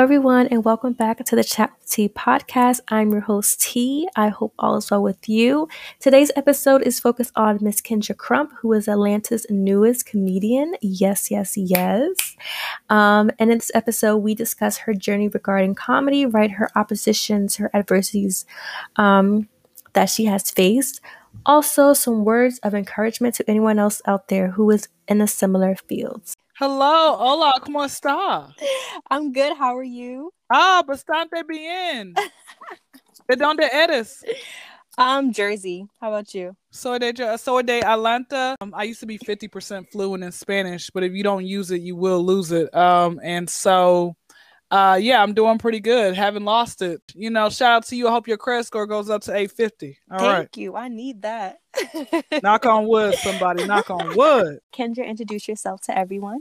everyone, and welcome back to the Chat with T podcast. I'm your host, T. I hope all is well with you. Today's episode is focused on Miss Kendra Crump, who is Atlanta's newest comedian. Yes, yes, yes. Um, and in this episode, we discuss her journey regarding comedy, right? Her oppositions, her adversities um, that she has faced. Also, some words of encouragement to anyone else out there who is in a similar field. Hello, hola, ¿cómo está? I'm good. How are you? Ah, bastante bien. ¿De dónde eres? Um, Jersey. How about you? Soy de, soy de Atlanta. Um, I used to be 50% fluent in Spanish, but if you don't use it, you will lose it. Um, and so, uh, yeah, I'm doing pretty good. Haven't lost it. You know, shout out to you. I hope your credit score goes up to 850. All Thank right. you. I need that. knock on wood, somebody. knock on wood. Kendra, introduce yourself to everyone.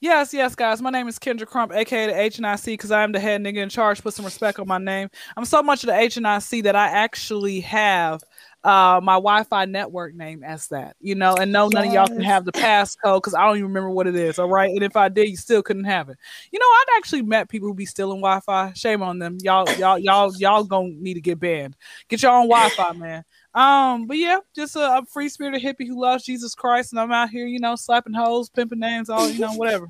Yes, yes, guys. My name is Kendra Crump, aka the HNIC, because I am the head nigga in charge. Put some respect on my name. I'm so much of the HNIC that I actually have uh my Wi-Fi network name as that, you know, and no, none of y'all can have the passcode because I don't even remember what it is. All right. And if I did, you still couldn't have it. You know, I've actually met people who be stealing Wi-Fi. Shame on them. Y'all, y'all, y'all, y'all gonna need to get banned. Get your own Wi-Fi, man. Um, but yeah, just a, a free spirited hippie who loves Jesus Christ, and I'm out here, you know, slapping hoes, pimping names, all you know, whatever.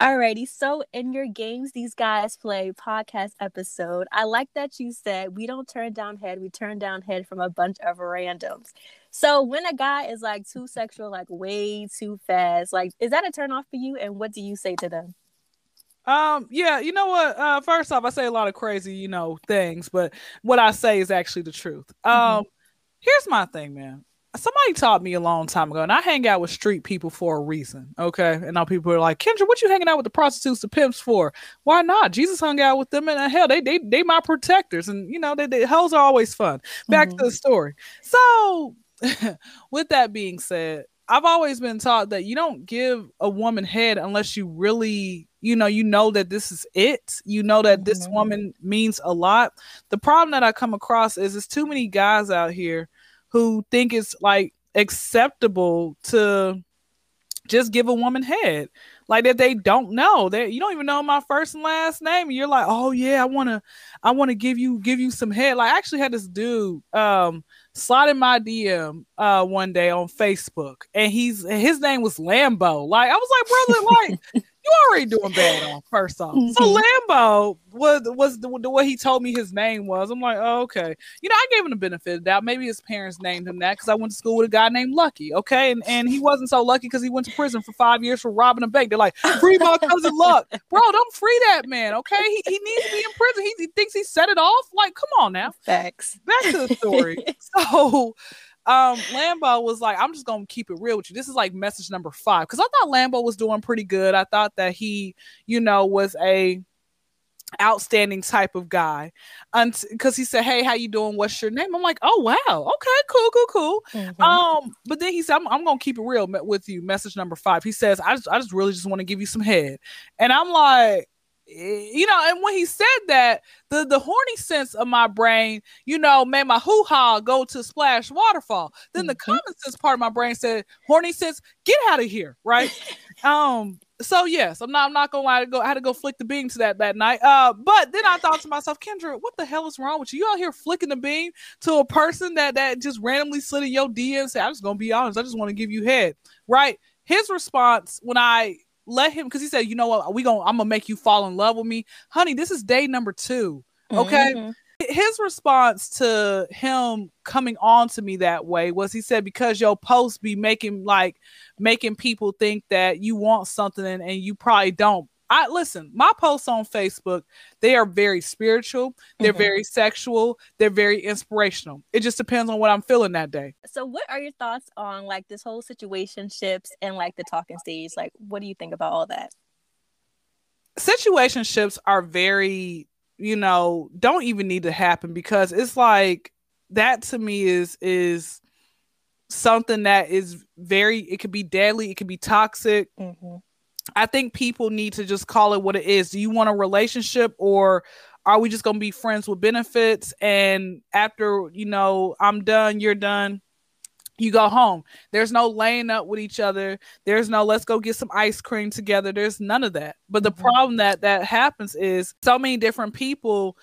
Alrighty, so in your games, these guys play podcast episode. I like that you said we don't turn down head, we turn down head from a bunch of randoms. So when a guy is like too sexual, like way too fast, like is that a turn off for you? And what do you say to them? Um, yeah, you know what? Uh, first off, I say a lot of crazy, you know, things, but what I say is actually the truth. Um, mm-hmm here's my thing, man. Somebody taught me a long time ago, and I hang out with street people for a reason. Okay. And now people are like, Kendra, what you hanging out with the prostitutes, the pimps for? Why not? Jesus hung out with them, and uh, hell, they they they my protectors, and you know, they, they hells are always fun. Back mm-hmm. to the story. So, with that being said, I've always been taught that you don't give a woman head unless you really, you know, you know that this is it. You know that this mm-hmm. woman means a lot. The problem that I come across is there's too many guys out here who think it's like acceptable to just give a woman head. Like that they don't know. That you don't even know my first and last name. And you're like oh yeah i want to i want to give you give you some head. Like i actually had this dude um slide in my dm uh one day on facebook and he's his name was lambo. Like i was like brother like you already doing bad on first off. Mm-hmm. So Lambo was was the, the, way he told me his name was. I'm like, oh, okay. You know, I gave him the benefit of the doubt. Maybe his parents named him that because I went to school with a guy named Lucky. Okay, and and he wasn't so lucky because he went to prison for five years for robbing a bank. They're like, free my cousin Luck, bro. Don't free that man. Okay, he, he needs to be in prison. He, he thinks he set it off. Like, come on now. Facts. Back to the story. so um Lambo was like, I'm just gonna keep it real with you. This is like message number five. Because I thought Lambo was doing pretty good. I thought that he, you know, was a outstanding type of guy. Until because he said hey how you doing? What's your name? I'm like oh wow. Okay cool cool cool. Mm-hmm. um but then he said I'm, I'm, gonna keep it real with you. Message number five. He says i just i just really just want to give you some head. And i'm like you know, and when he said that, the the horny sense of my brain, you know, made my hoo ha go to splash waterfall. Then mm-hmm. the common sense part of my brain said, horny sense, get out of here, right? um, so yes, I'm not I'm not gonna lie to go I had to go flick the beam to that that night. Uh, but then I thought to myself, Kendra, what the hell is wrong with you? You out here flicking the beam to a person that that just randomly slid in your DM say, I'm just gonna be honest, I just want to give you head, right? His response when I let him because he said, you know what, we gonna I'm gonna make you fall in love with me, honey. This is day number two. Okay. Mm-hmm. His response to him coming on to me that way was he said because your post be making like making people think that you want something and, and you probably don't I listen, my posts on Facebook, they are very spiritual, they're mm-hmm. very sexual, they're very inspirational. It just depends on what I'm feeling that day. So what are your thoughts on like this whole situationships and like the talking stage? Like what do you think about all that? Situationships are very, you know, don't even need to happen because it's like that to me is is something that is very it could be deadly, it could be toxic. Mm-hmm I think people need to just call it what it is. Do you want a relationship or are we just going to be friends with benefits and after, you know, I'm done, you're done? you go home. There's no laying up with each other. There's no let's go get some ice cream together. There's none of that. But the mm-hmm. problem that that happens is so many different people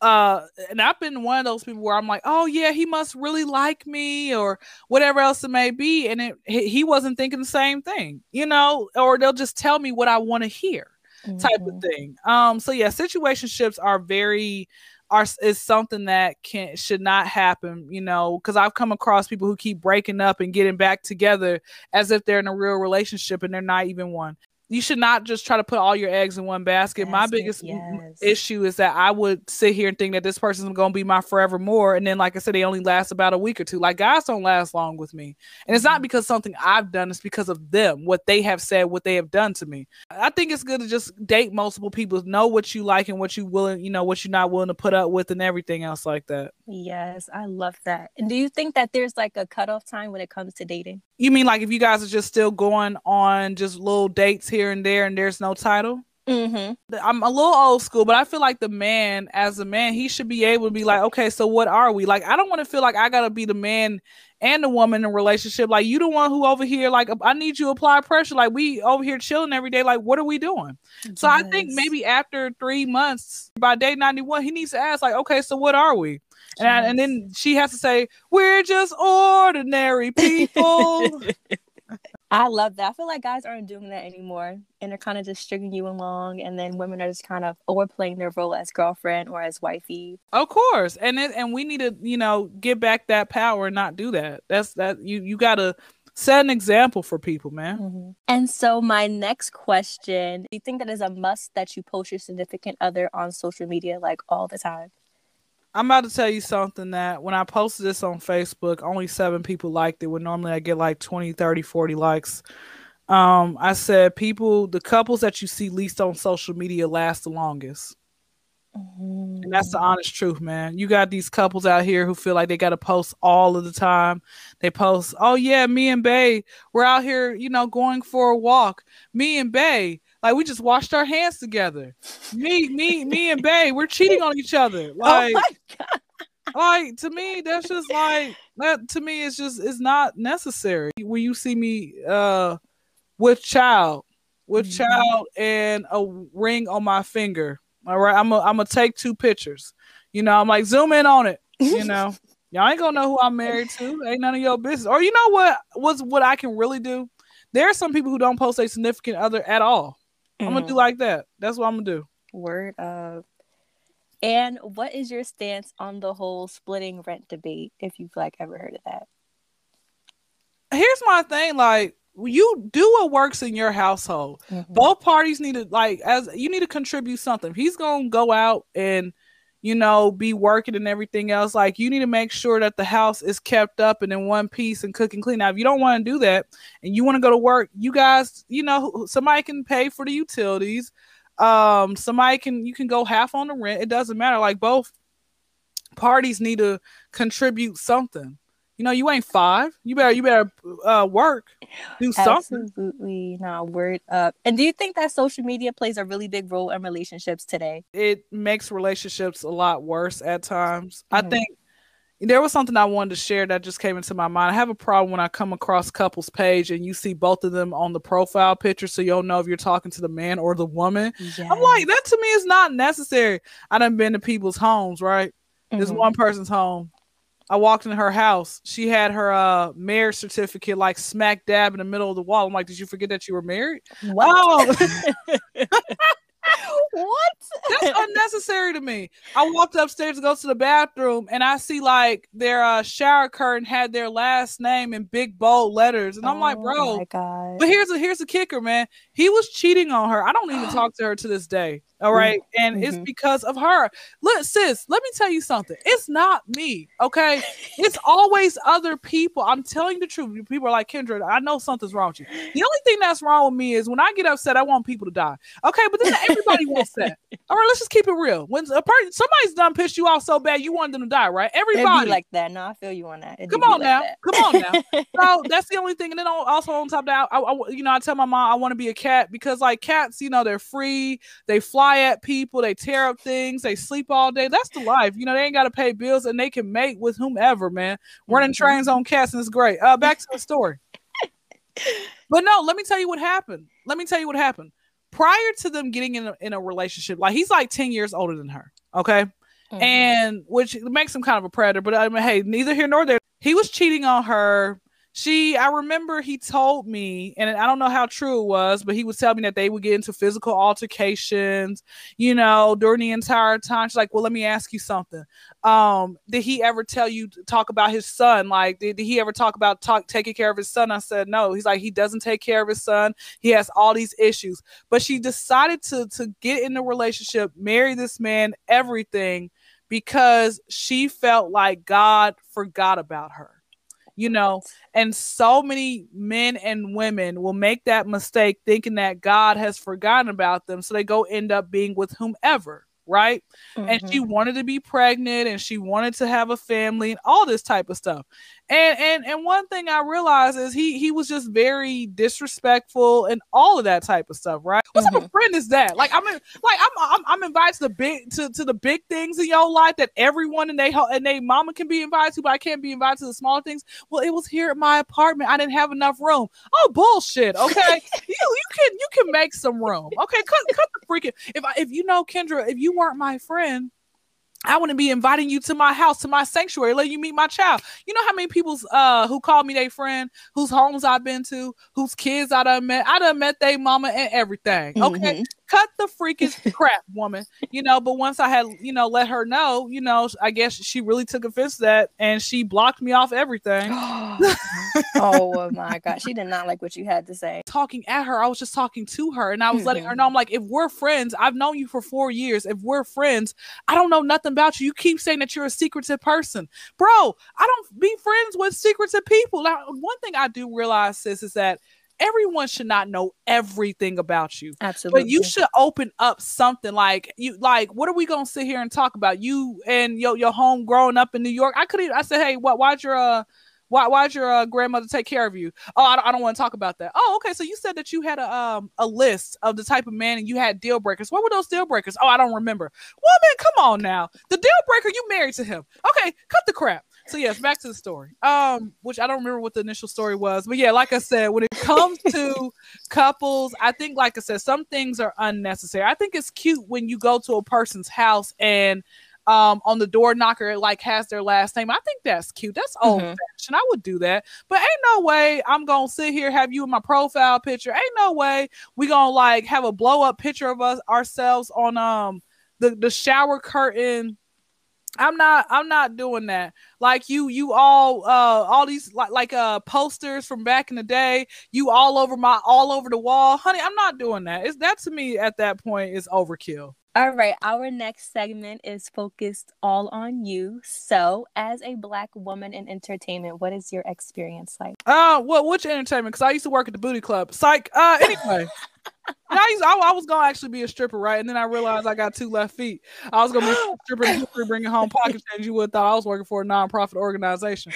uh and I've been one of those people where I'm like, "Oh yeah, he must really like me or whatever else it may be." And it he wasn't thinking the same thing. You know, or they'll just tell me what I want to hear. Mm-hmm. type of mm-hmm. thing. Um so yeah, situationships are very are is something that can should not happen, you know, because I've come across people who keep breaking up and getting back together as if they're in a real relationship and they're not even one you should not just try to put all your eggs in one basket. basket My biggest yes. issue is that I would sit here and think that this person's going to be my forever more, and then, like I said, they only last about a week or two. Like guys don't last long with me, and it's not mm-hmm. because something I've done; it's because of them, what they have said, what they have done to me. I think it's good to just date multiple people, know what you like and what you willing, you know, what you're not willing to put up with, and everything else like that. Yes, I love that. And do you think that there's like a cutoff time when it comes to dating? You mean like if you guys are just still going on just little dates here and there and there's no title? Mm-hmm. I'm a little old school, but I feel like the man, as a man, he should be able to be like, okay, so what are we? Like, I don't want to feel like I gotta be the man and the woman in a relationship. Like, you the one who over here, like, I need you to apply pressure. Like, we over here chilling every day. Like, what are we doing? Yes. So I think maybe after three months, by day 91, he needs to ask, like, okay, so what are we? And, I, and then she has to say, We're just ordinary people. I love that. I feel like guys aren't doing that anymore. And they're kind of just stringing you along. And then women are just kind of overplaying their role as girlfriend or as wifey. Of course. And it, and we need to, you know, get back that power and not do that. That's that you you gotta set an example for people, man. Mm-hmm. And so my next question, do you think that is a must that you post your significant other on social media like all the time? I'm about to tell you something that when I posted this on Facebook, only seven people liked it. When normally I get like 20, 30, 40 likes. Um, I said people, the couples that you see least on social media last the longest. Mm-hmm. And that's the honest truth, man. You got these couples out here who feel like they got to post all of the time. They post, oh, yeah, me and Bay, we're out here, you know, going for a walk. Me and Bay, like we just washed our hands together. Me, me, me and Bay, we're cheating on each other. Oh like, oh like to me, that's just like that. To me, it's just it's not necessary. When you see me uh with child, with mm-hmm. child and a ring on my finger. All right, I'm a, I'm gonna take two pictures. You know, I'm like zoom in on it. You know. Y'all ain't gonna know who I'm married to. Ain't none of your business. Or you know what? Was what I can really do? There are some people who don't post a significant other at all. Mm-hmm. I'm gonna do like that. That's what I'm gonna do. Word of. And what is your stance on the whole splitting rent debate? If you've like ever heard of that. Here's my thing, like you do what works in your household. Mm-hmm. Both parties need to like as you need to contribute something. If he's gonna go out and you know, be working and everything else. Like you need to make sure that the house is kept up and in one piece and cooking clean. Now, if you don't want to do that and you want to go to work, you guys, you know, somebody can pay for the utilities. Um, somebody can you can go half on the rent. It doesn't matter. Like both parties need to contribute something you know, you ain't five. You better you better uh, work, do something. Absolutely, not word up. And do you think that social media plays a really big role in relationships today? It makes relationships a lot worse at times. Mm-hmm. I think there was something I wanted to share that just came into my mind. I have a problem when I come across couples page and you see both of them on the profile picture, so you'll know if you're talking to the man or the woman. Yes. I'm like, that to me is not necessary. I done been to people's homes, right? Mm-hmm. There's one person's home I walked in her house. She had her uh marriage certificate like smack dab in the middle of the wall. I'm like, did you forget that you were married? Wow. Oh. what? That's unnecessary to me. I walked upstairs to go to the bathroom and I see like their uh, shower curtain had their last name in big bold letters. And I'm oh like, bro. But here's a here's a kicker, man. He was cheating on her. I don't even talk to her to this day. All right. And mm-hmm. it's because of her. Look, sis, let me tell you something. It's not me. Okay. it's always other people. I'm telling the truth. People are like, Kendra, I know something's wrong with you. The only thing that's wrong with me is when I get upset, I want people to die. Okay. But then everybody wants that. All right. let's just keep it real. When a person somebody's done pissed you off so bad, you want them to die, right? Everybody like that. No, I feel you on that. Come on like now, that. come on now. so that's the only thing. And then also on top of that, I, I, you know, I tell my mom I want to be a cat because like cats, you know, they're free. They fly at people. They tear up things. They sleep all day. That's the life. You know, they ain't got to pay bills and they can mate with whomever. Man, running mm-hmm. trains on cats and it's great. Uh, back to the story. but no, let me tell you what happened. Let me tell you what happened prior to them getting in a, in a relationship, like he's like 10 years older than her. Okay. Mm-hmm. And which makes him kind of a predator, but I mean, hey, neither here nor there. He was cheating on her she i remember he told me and i don't know how true it was but he was telling me that they would get into physical altercations you know during the entire time. She's like well let me ask you something. Um did he ever tell you talk about his son? Like did, did he ever talk about talk taking care of his son? I said no. He's like he doesn't take care of his son. He has all these issues. But she decided to to get in the relationship marry this man everything because she felt like god forgot about her you know and so many men and women will make that mistake thinking that god has forgotten about them so they go end up being with whomever right mm-hmm. and she mm-hmm. wanted to be pregnant and she wanted to have a family and all this type of stuff and and and one thing I realized is he he was just very disrespectful and all of that type of stuff, right? What mm-hmm. type of mm-hmm. friend is that? Like I'm in, like I'm, I'm I'm invited to the big to, to the big things in your life that everyone and they and they mama can be invited to, but I can't be invited to the small things. Well, it was here at my apartment. I didn't have enough room. Oh bullshit. Okay, you you can you can make some room. Okay, cut cut the freaking if I, if you know Kendra, if you weren't my friend I wouldn't be inviting you to my house, to my sanctuary, let you meet my child. You know how many people's uh who call me their friend, whose homes I've been to, whose kids I done met. I done met their mama and everything. Okay. Mm-hmm cut the freaking crap, woman. You know, but once I had, you know, let her know, you know, I guess she really took offense to that and she blocked me off everything. oh my god. She did not like what you had to say. Talking at her, I was just talking to her and I was mm-hmm. letting her know I'm like, if we're friends, I've known you for four years. If we're friends, I don't know nothing about you. You keep saying that you're a secretive person. Bro, I don't be friends with secretive people. Now, one thing I do realize, sis, is that everyone should not know everything about you. Absolutely. But you should open up something like you like what are we gonna sit here and talk about? You and your your home growing up in New York. I could I said, hey, what why'd your uh why why'd your uh, grandmother take care of you? Oh, I don't, I don't want to talk about that. Oh, okay. So you said that you had a um a list of the type of man and you had deal breakers. What were those deal breakers? Oh, I don't remember. Woman, come on now. The deal breaker, you married to him. Okay, cut the crap so yes, back to the story. Um, which I don't remember what the initial story was, but yeah, like I said, when it comes to couples, I think, like I said, some things are unnecessary. I think it's cute when you go to a person's house and um on the door knocker it like has their last name. I think that's cute. That's old mm-hmm. fashioned. I would do that. But ain't no way I'm gonna sit here, have you in my profile picture. Ain't no way we gonna like have a blow up picture of us ourselves on um the, the shower curtain I'm not I'm not doing that. Like you you all uh all these like like uh posters from back in the day, you all over my all over the wall. Honey, I'm not doing that. It's that to me at that point is overkill. All right, our next segment is focused all on you. So, as a black woman in entertainment, what is your experience like? Uh, what which entertainment? Because I used to work at the booty club. Psych. Uh, anyway. I, used, I, I, was gonna actually be a stripper, right? And then I realized I got two left feet. I was gonna be a stripper, bringing home pocket change. You would have thought I was working for a nonprofit organization.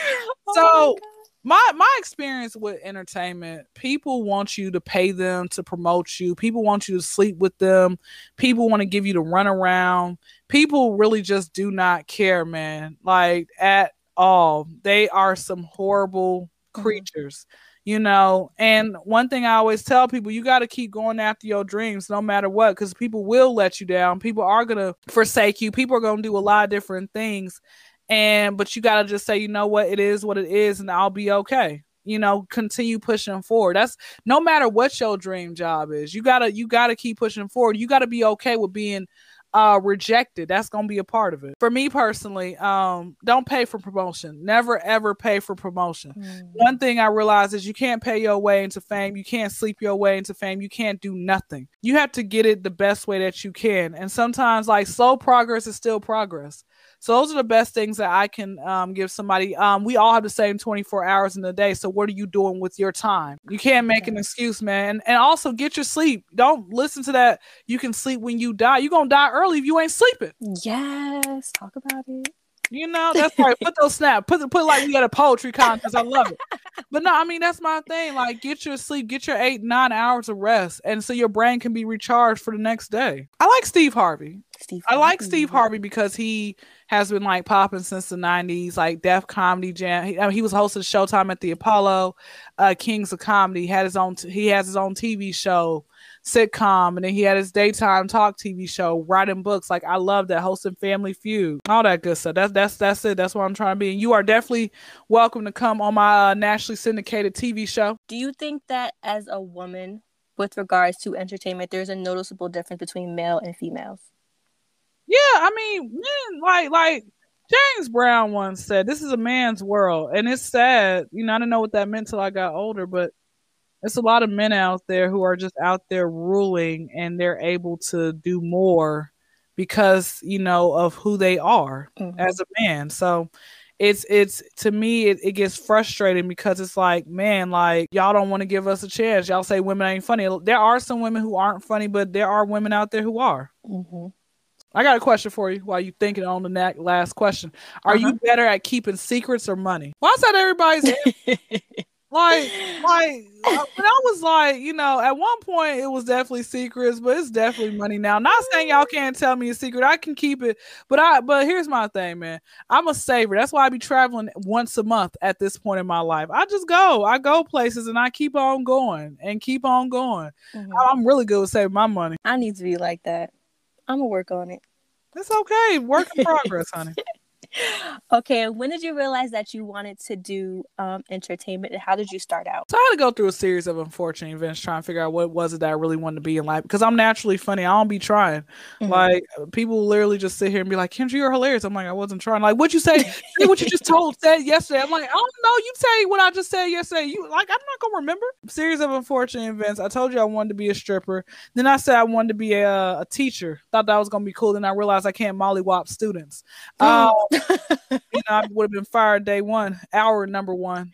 Oh so my my experience with entertainment people want you to pay them to promote you. People want you to sleep with them. People want to give you the run around. People really just do not care man like at all. They are some horrible mm-hmm. creatures mm-hmm. you know? And one thing i always tell people you got to keep going after your dreams no matter what because people will let you down. People are going to forsake you. People are going to do a lot of different things and but you got to just say you know what? It is what it is and i'll be okay. You know continue pushing forward. That's no matter what your dream job is you gotta you gotta keep pushing forward. You gotta be okay with being uh rejected. That's gonna be a part of it. For me personally um don't pay for promotion. Never ever pay for promotion. Mm. one thing i realize is you can't pay your way into fame. You can't sleep your way into fame. You can't do nothing. You have to get it the best way that you can. And sometimes like slow progress is still progress So those are the best things that I can um, give somebody. Um, we all have the same 24 hours in the day. So what are you doing with your time? You can't make an excuse, man. And, and also get your sleep. Don't listen to that. You can sleep when you die. You're gonna die early if you ain't sleeping. Yes, talk about it. You know, that's right. Put those snap. Put put like we got a poetry contest. I love it. But no, I mean that's my thing. Like get your sleep, get your eight, nine hours of rest, and so your brain can be recharged for the next day. I like Steve Harvey. Steve I like Steve Harvey because he has been like popping since the '90s, like Def Comedy Jam. He, I mean, he was hosting Showtime at the Apollo, uh, Kings of Comedy. He had his own. T- he has his own TV show sitcom, and then he had his daytime talk TV show, writing books. Like I love that, hosting Family Feud, all that good stuff. That's that's that's it. That's what I'm trying to be. And you are definitely welcome to come on my uh, nationally syndicated TV show. Do you think that as a woman, with regards to entertainment, there's a noticeable difference between male and females? Yeah, I mean, men like like James Brown once said, "This is a man's world," and it's sad. You know, I didn't know what that meant till I got older, but it's a lot of men out there who are just out there ruling and they're able to do more because you know of who they are mm-hmm. as a man so it's it's to me it, it gets frustrating because it's like man like y'all don't want to give us a chance y'all say women ain't funny there are some women who aren't funny but there are women out there who are mm-hmm. i got a question for you while you thinking on the last question are uh-huh. you better at keeping secrets or money why is that everybody's like like uh, when I was like, you know, at one point it was definitely secrets, but it's definitely money now. Not saying y'all can't tell me a secret. I can keep it, but I but here's my thing, man. I'm a saver. That's why I be traveling once a month at this point in my life. I just go. I go places and I keep on going and keep on going. Mm-hmm. I'm really good with saving my money. I need to be like that. I'm gonna work on it. It's okay. Work in progress, honey. Okay, when did you realize that you wanted to do um, entertainment, and how did you start out? So I had to go through a series of unfortunate events trying to figure out what was it that I really wanted to be in life because I'm naturally funny. I don't be trying. Mm-hmm. Like people literally just sit here and be like, "Kendra, you're hilarious." I'm like, I wasn't trying. Like, what you say? say what you just told said yesterday. I'm like, I don't know. You say what I just said yesterday. You like, I'm not gonna remember. Series of unfortunate events. I told you I wanted to be a stripper. Then I said I wanted to be a, a teacher. Thought that was gonna be cool. Then I realized I can't mollywop students. Um, you know, I would have been fired day one, hour number one.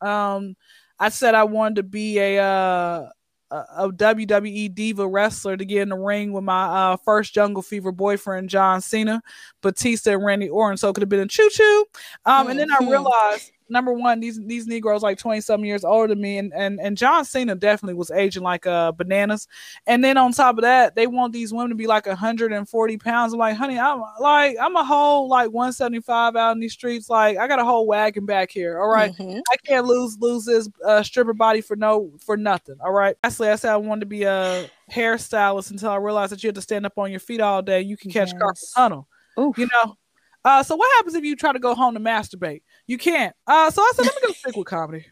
Um, I said I wanted to be a uh, a WWE diva wrestler to get in the ring with my uh, first Jungle Fever boyfriend John Cena, Batista, and Randy Orton. So it could have been a choo choo. Um, mm-hmm. and then I mm-hmm. realized number one, these these Negroes like 20 some years older than me, and, and and John Cena definitely was aging like uh bananas. And then on top of that, they want these women to be like 140 pounds. I'm like, honey, I'm like I'm a whole like 175 out in these streets. Like I got a whole wagon back here. All right? mm-hmm. I can't lose lose this uh, stripper body for no for nothing. All right. Lastly, I said I wanted to be a hairstylist until I realized that you had to stand up on your feet all day. You can catch yes. carpal tunnel. Oof. You know, uh, so what happens if you try to go home to masturbate? You can't. Uh, so I said, let me go stick with comedy.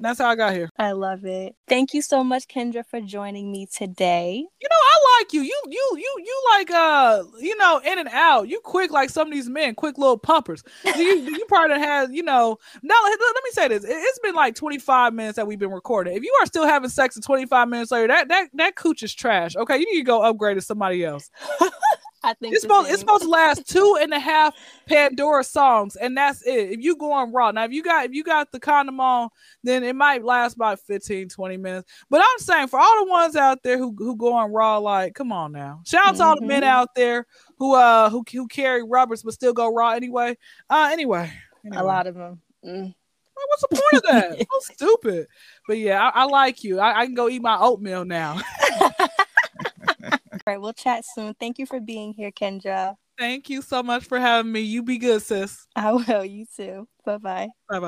And that's how I got here. I love it. Thank you so much, Kendra, for joining me today. You know, I like you. You, you, you, you like uh, you know, in and out. You quick like some of these men, quick little pumpers. You, you probably have, you know. Now let, let me say this: it's been like 25 minutes that we've been recording. If you are still having sex in 25 minutes later, that that that cooch is trash. Okay, you need to go upgrade to somebody else. I think it's supposed, it's supposed to last two and a half Pandora songs, and that's it. If you go on raw, now if you got if you got the condom on, then it might last about 15, 20 minutes. But I'm saying for all the ones out there who, who go on raw, like, come on now. Shout out to all the men mm-hmm. out there who uh who who carry rubbers but still go raw anyway. Uh anyway. anyway. A lot of them. Mm. What's the point of that? so stupid. But yeah, I, I like you. I, I can go eat my oatmeal now. Right, we'll chat soon. Thank you for being here, Kendra. Thank you so much for having me. You be good, sis. I will. You too. Bye bye. Bye bye.